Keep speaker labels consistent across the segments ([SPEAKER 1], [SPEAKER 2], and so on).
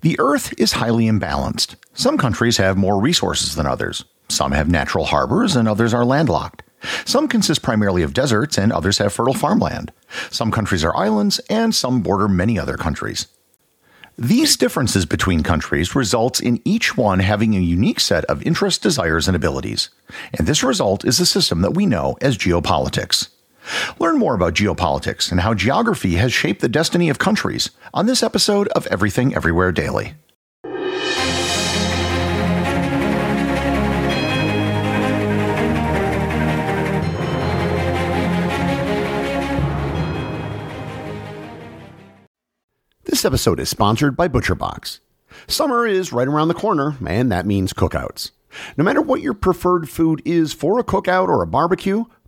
[SPEAKER 1] The Earth is highly imbalanced. Some countries have more resources than others. Some have natural harbors and others are landlocked. Some consist primarily of deserts and others have fertile farmland. Some countries are islands and some border many other countries. These differences between countries results in each one having a unique set of interests, desires, and abilities. And this result is the system that we know as geopolitics. Learn more about geopolitics and how geography has shaped the destiny of countries on this episode of Everything Everywhere Daily. This episode is sponsored by ButcherBox. Summer is right around the corner, and that means cookouts. No matter what your preferred food is for a cookout or a barbecue,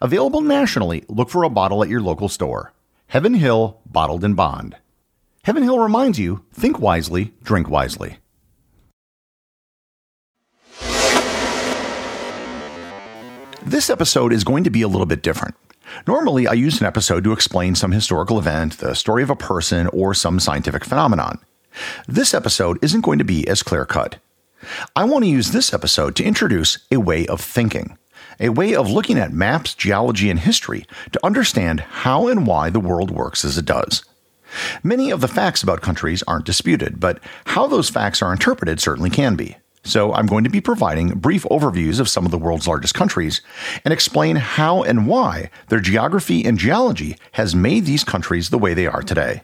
[SPEAKER 1] Available nationally, look for a bottle at your local store. Heaven Hill Bottled in Bond. Heaven Hill reminds you think wisely, drink wisely. This episode is going to be a little bit different. Normally, I use an episode to explain some historical event, the story of a person, or some scientific phenomenon. This episode isn't going to be as clear cut. I want to use this episode to introduce a way of thinking, a way of looking at maps, geology, and history to understand how and why the world works as it does. Many of the facts about countries aren't disputed, but how those facts are interpreted certainly can be. So I'm going to be providing brief overviews of some of the world's largest countries and explain how and why their geography and geology has made these countries the way they are today.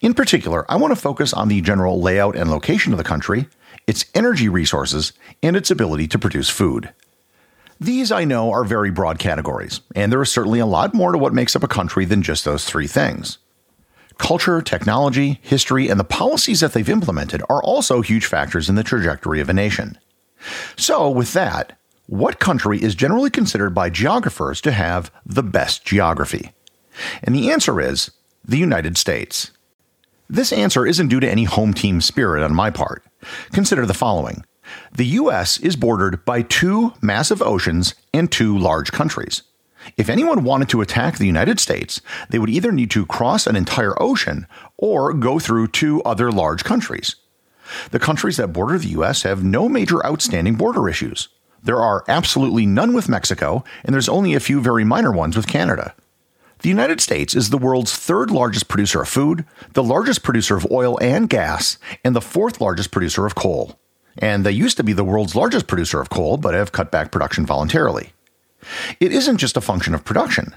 [SPEAKER 1] In particular, I want to focus on the general layout and location of the country, its energy resources, and its ability to produce food. These, I know, are very broad categories, and there is certainly a lot more to what makes up a country than just those three things. Culture, technology, history, and the policies that they've implemented are also huge factors in the trajectory of a nation. So, with that, what country is generally considered by geographers to have the best geography? And the answer is the United States. This answer isn't due to any home team spirit on my part. Consider the following The U.S. is bordered by two massive oceans and two large countries. If anyone wanted to attack the United States, they would either need to cross an entire ocean or go through two other large countries. The countries that border the U.S. have no major outstanding border issues. There are absolutely none with Mexico, and there's only a few very minor ones with Canada. The United States is the world's third largest producer of food, the largest producer of oil and gas, and the fourth largest producer of coal. And they used to be the world's largest producer of coal, but have cut back production voluntarily. It isn't just a function of production.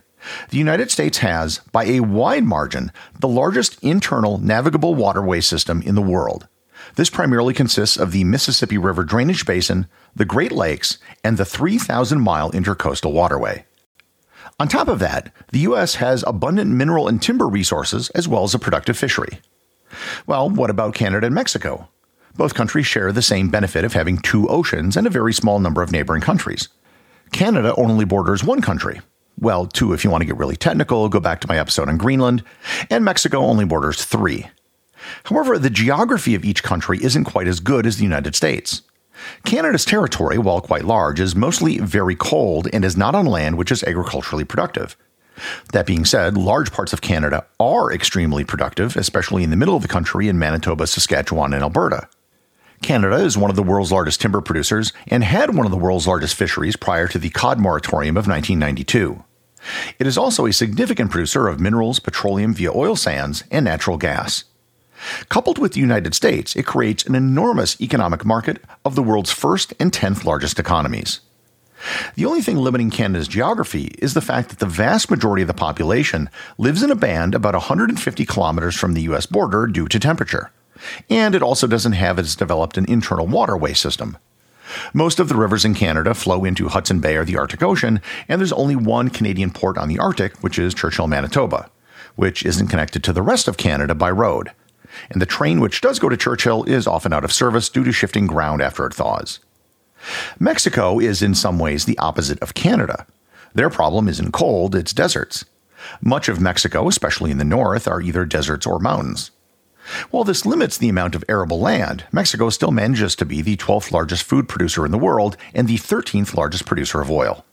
[SPEAKER 1] The United States has, by a wide margin, the largest internal navigable waterway system in the world. This primarily consists of the Mississippi River drainage basin, the Great Lakes, and the 3,000 mile intercoastal waterway. On top of that, the U.S. has abundant mineral and timber resources as well as a productive fishery. Well, what about Canada and Mexico? Both countries share the same benefit of having two oceans and a very small number of neighboring countries. Canada only borders one country. Well, two if you want to get really technical, go back to my episode on Greenland. And Mexico only borders three. However, the geography of each country isn't quite as good as the United States. Canada's territory, while quite large, is mostly very cold and is not on land which is agriculturally productive. That being said, large parts of Canada are extremely productive, especially in the middle of the country in Manitoba, Saskatchewan, and Alberta. Canada is one of the world's largest timber producers and had one of the world's largest fisheries prior to the cod moratorium of 1992. It is also a significant producer of minerals, petroleum via oil sands, and natural gas. Coupled with the United States, it creates an enormous economic market of the world's first and 10th largest economies. The only thing limiting Canada's geography is the fact that the vast majority of the population lives in a band about 150 kilometers from the US border due to temperature. And it also doesn't have as developed an internal waterway system. Most of the rivers in Canada flow into Hudson Bay or the Arctic Ocean, and there's only one Canadian port on the Arctic, which is Churchill, Manitoba, which isn't connected to the rest of Canada by road and the train which does go to Churchill is often out of service due to shifting ground after it thaws. Mexico is in some ways the opposite of Canada. Their problem isn't cold, it's deserts. Much of Mexico, especially in the north, are either deserts or mountains. While this limits the amount of arable land, Mexico still manages to be the 12th largest food producer in the world and the 13th largest producer of oil.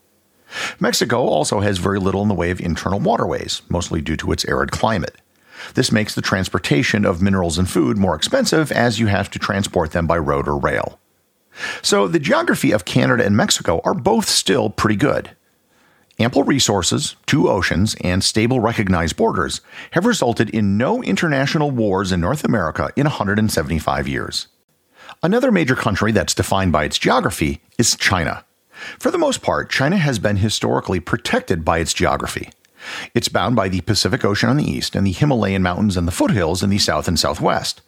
[SPEAKER 1] Mexico also has very little in the way of internal waterways, mostly due to its arid climate. This makes the transportation of minerals and food more expensive as you have to transport them by road or rail. So the geography of Canada and Mexico are both still pretty good. Ample resources, two oceans, and stable recognized borders have resulted in no international wars in North America in 175 years. Another major country that's defined by its geography is China. For the most part, China has been historically protected by its geography. It's bound by the Pacific Ocean on the east and the Himalayan mountains and the foothills in the south and southwest.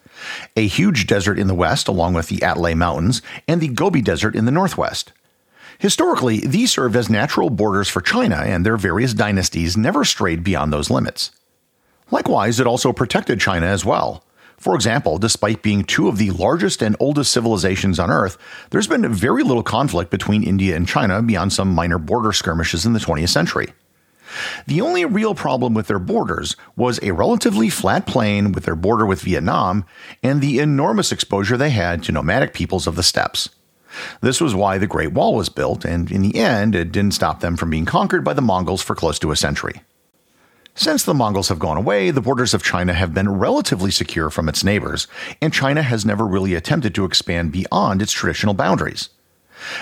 [SPEAKER 1] A huge desert in the west, along with the Altai Mountains, and the Gobi Desert in the northwest. Historically, these served as natural borders for China, and their various dynasties never strayed beyond those limits. Likewise, it also protected China as well. For example, despite being two of the largest and oldest civilizations on Earth, there's been very little conflict between India and China beyond some minor border skirmishes in the 20th century. The only real problem with their borders was a relatively flat plain with their border with Vietnam and the enormous exposure they had to nomadic peoples of the steppes. This was why the Great Wall was built, and in the end, it didn't stop them from being conquered by the Mongols for close to a century. Since the Mongols have gone away, the borders of China have been relatively secure from its neighbors, and China has never really attempted to expand beyond its traditional boundaries.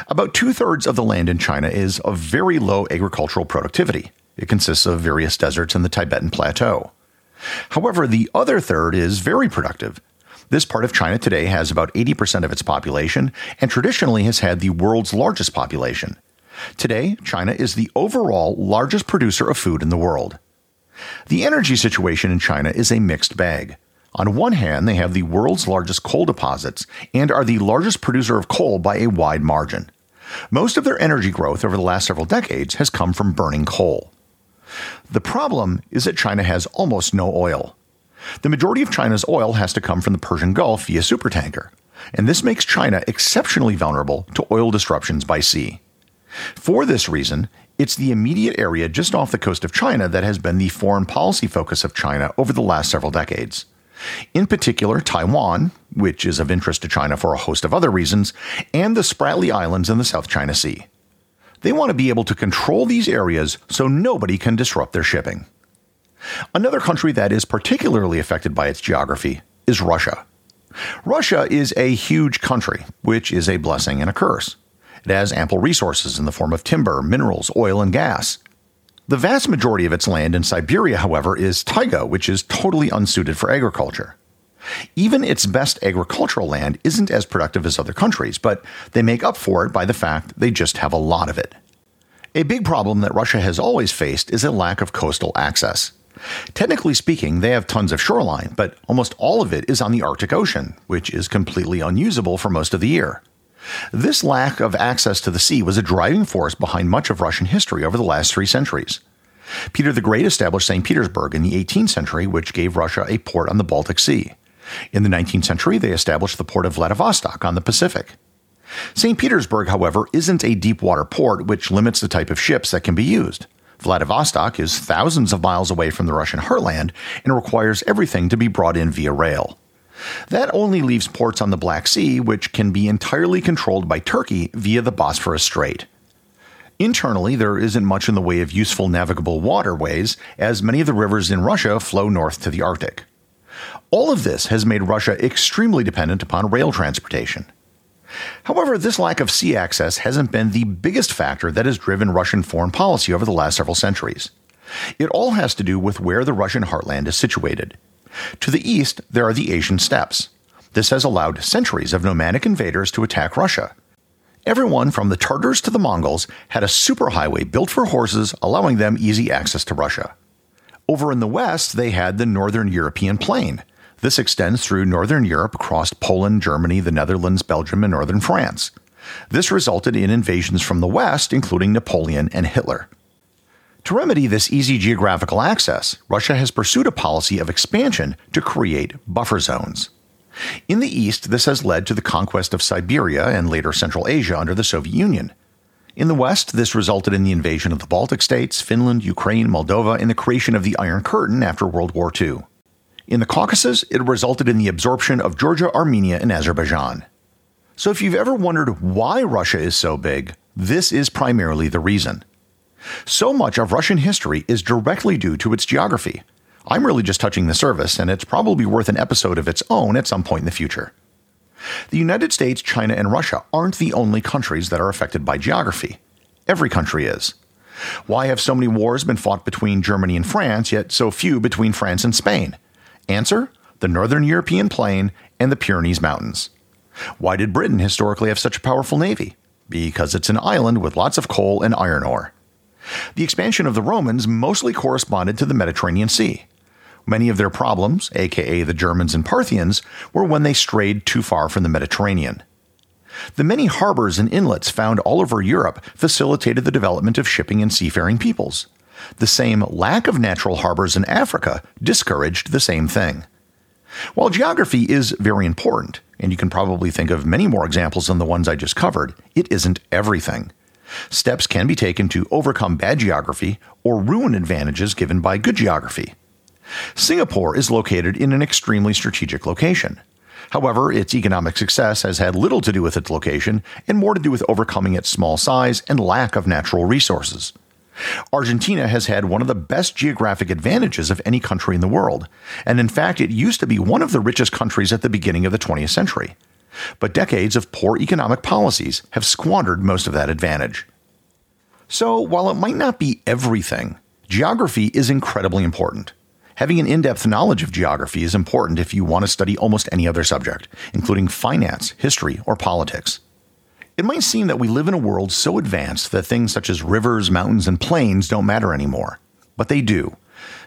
[SPEAKER 1] About two thirds of the land in China is of very low agricultural productivity. It consists of various deserts and the Tibetan Plateau. However, the other third is very productive. This part of China today has about 80% of its population and traditionally has had the world's largest population. Today, China is the overall largest producer of food in the world. The energy situation in China is a mixed bag. On one hand, they have the world's largest coal deposits and are the largest producer of coal by a wide margin. Most of their energy growth over the last several decades has come from burning coal. The problem is that China has almost no oil. The majority of China's oil has to come from the Persian Gulf via supertanker, and this makes China exceptionally vulnerable to oil disruptions by sea. For this reason, it's the immediate area just off the coast of China that has been the foreign policy focus of China over the last several decades. In particular, Taiwan, which is of interest to China for a host of other reasons, and the Spratly Islands in the South China Sea. They want to be able to control these areas so nobody can disrupt their shipping. Another country that is particularly affected by its geography is Russia. Russia is a huge country, which is a blessing and a curse. It has ample resources in the form of timber, minerals, oil, and gas. The vast majority of its land in Siberia, however, is taiga, which is totally unsuited for agriculture. Even its best agricultural land isn't as productive as other countries, but they make up for it by the fact they just have a lot of it. A big problem that Russia has always faced is a lack of coastal access. Technically speaking, they have tons of shoreline, but almost all of it is on the Arctic Ocean, which is completely unusable for most of the year. This lack of access to the sea was a driving force behind much of Russian history over the last three centuries. Peter the Great established St. Petersburg in the 18th century, which gave Russia a port on the Baltic Sea. In the 19th century, they established the port of Vladivostok on the Pacific. St. Petersburg, however, isn't a deep water port, which limits the type of ships that can be used. Vladivostok is thousands of miles away from the Russian heartland and requires everything to be brought in via rail. That only leaves ports on the Black Sea, which can be entirely controlled by Turkey via the Bosphorus Strait. Internally, there isn't much in the way of useful navigable waterways, as many of the rivers in Russia flow north to the Arctic. All of this has made Russia extremely dependent upon rail transportation. However, this lack of sea access hasn't been the biggest factor that has driven Russian foreign policy over the last several centuries. It all has to do with where the Russian heartland is situated. To the east, there are the Asian steppes. This has allowed centuries of nomadic invaders to attack Russia. Everyone from the Tartars to the Mongols had a superhighway built for horses, allowing them easy access to Russia. Over in the west, they had the Northern European Plain. This extends through Northern Europe across Poland, Germany, the Netherlands, Belgium, and Northern France. This resulted in invasions from the west, including Napoleon and Hitler. To remedy this easy geographical access, Russia has pursued a policy of expansion to create buffer zones. In the east, this has led to the conquest of Siberia and later Central Asia under the Soviet Union. In the west, this resulted in the invasion of the Baltic states, Finland, Ukraine, Moldova, and the creation of the Iron Curtain after World War II. In the Caucasus, it resulted in the absorption of Georgia, Armenia, and Azerbaijan. So if you've ever wondered why Russia is so big, this is primarily the reason. So much of Russian history is directly due to its geography. I'm really just touching the surface, and it's probably worth an episode of its own at some point in the future. The United States, China, and Russia aren't the only countries that are affected by geography. Every country is. Why have so many wars been fought between Germany and France, yet so few between France and Spain? Answer the Northern European Plain and the Pyrenees Mountains. Why did Britain historically have such a powerful navy? Because it's an island with lots of coal and iron ore. The expansion of the Romans mostly corresponded to the Mediterranean Sea. Many of their problems, aka the Germans and Parthians, were when they strayed too far from the Mediterranean. The many harbors and inlets found all over Europe facilitated the development of shipping and seafaring peoples. The same lack of natural harbors in Africa discouraged the same thing. While geography is very important, and you can probably think of many more examples than the ones I just covered, it isn't everything. Steps can be taken to overcome bad geography or ruin advantages given by good geography. Singapore is located in an extremely strategic location. However, its economic success has had little to do with its location and more to do with overcoming its small size and lack of natural resources. Argentina has had one of the best geographic advantages of any country in the world, and in fact, it used to be one of the richest countries at the beginning of the 20th century but decades of poor economic policies have squandered most of that advantage. So, while it might not be everything, geography is incredibly important. Having an in depth knowledge of geography is important if you want to study almost any other subject, including finance, history, or politics. It might seem that we live in a world so advanced that things such as rivers, mountains, and plains don't matter anymore. But they do.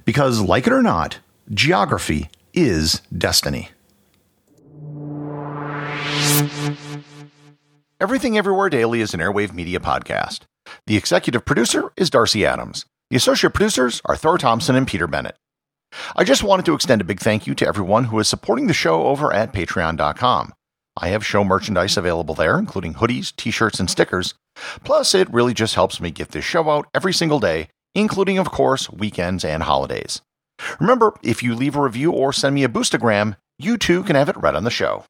[SPEAKER 1] Because, like it or not, geography is destiny. Everything Everywhere Daily is an Airwave Media podcast. The executive producer is Darcy Adams. The associate producers are Thor Thompson and Peter Bennett. I just wanted to extend a big thank you to everyone who is supporting the show over at patreon.com. I have show merchandise available there, including hoodies, t shirts, and stickers. Plus, it really just helps me get this show out every single day, including, of course, weekends and holidays. Remember, if you leave a review or send me a boostagram, you too can have it read on the show.